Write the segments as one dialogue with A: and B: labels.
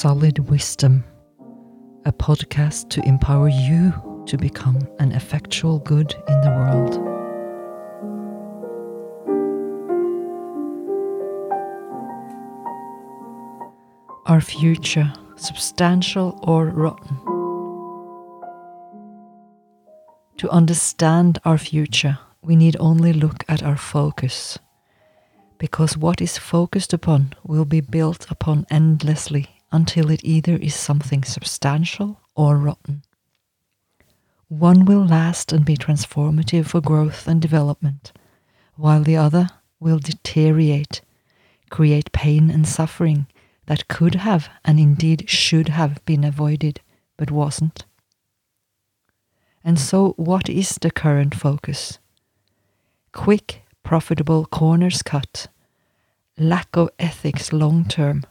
A: Solid Wisdom, a podcast to empower you to become an effectual good in the world. Our future, substantial or rotten. To understand our future, we need only look at our focus, because what is focused upon will be built upon endlessly until it either is something substantial or rotten. One will last and be transformative for growth and development, while the other will deteriorate, create pain and suffering that could have and indeed should have been avoided but wasn't. And so, what is the current focus? Quick, profitable corners cut, lack of ethics long term,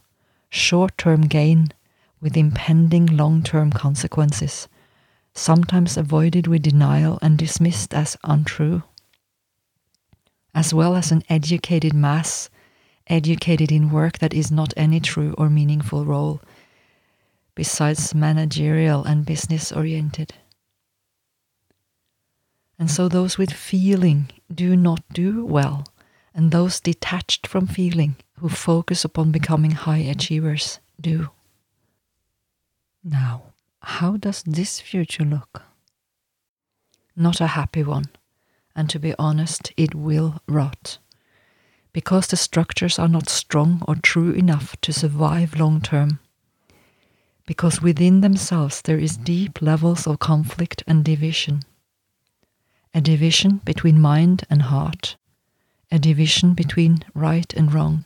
A: short term gain with impending long term consequences, sometimes avoided with denial and dismissed as untrue, as well as an educated mass, educated in work that is not any true or meaningful role, besides managerial and business oriented. And so those with feeling do not do well, and those detached from feeling who focus upon becoming high achievers do. Now, how does this future look? Not a happy one, and to be honest, it will rot. Because the structures are not strong or true enough to survive long term. Because within themselves there is deep levels of conflict and division. A division between mind and heart, a division between right and wrong,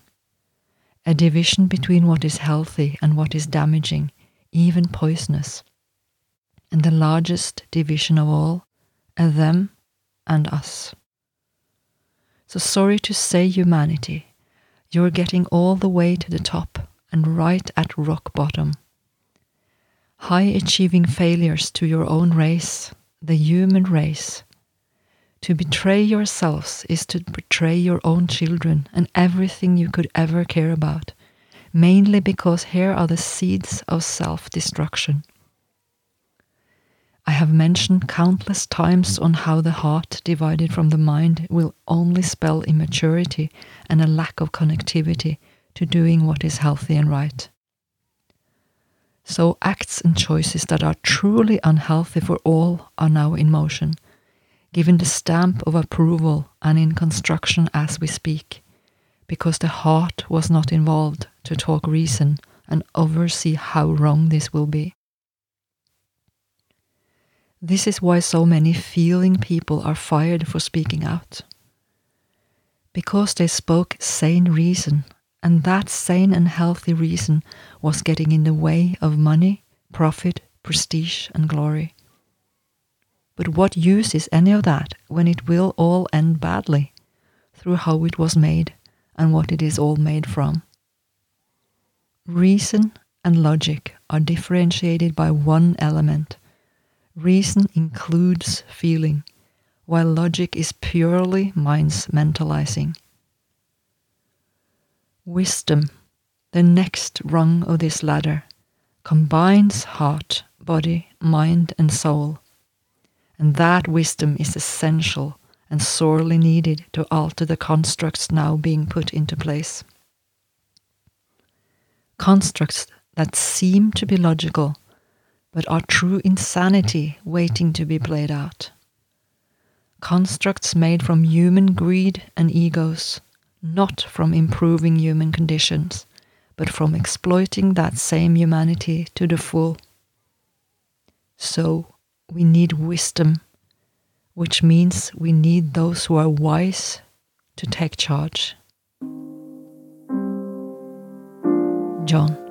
A: a division between what is healthy and what is damaging, even poisonous. And the largest division of all, a them and us. So sorry to say, humanity, you're getting all the way to the top and right at rock bottom. High achieving failures to your own race, the human race. To betray yourselves is to betray your own children and everything you could ever care about, mainly because here are the seeds of self destruction. I have mentioned countless times on how the heart divided from the mind will only spell immaturity and a lack of connectivity to doing what is healthy and right. So, acts and choices that are truly unhealthy for all are now in motion given the stamp of approval and in construction as we speak, because the heart was not involved to talk reason and oversee how wrong this will be. This is why so many feeling people are fired for speaking out. Because they spoke sane reason, and that sane and healthy reason was getting in the way of money, profit, prestige, and glory. But what use is any of that when it will all end badly through how it was made and what it is all made from? Reason and logic are differentiated by one element. Reason includes feeling, while logic is purely mind's mentalizing. Wisdom, the next rung of this ladder, combines heart, body, mind, and soul and that wisdom is essential and sorely needed to alter the constructs now being put into place. Constructs that seem to be logical, but are true insanity waiting to be played out. Constructs made from human greed and egos, not from improving human conditions, but from exploiting that same humanity to the full. So, we need wisdom, which means we need those who are wise to take charge. John.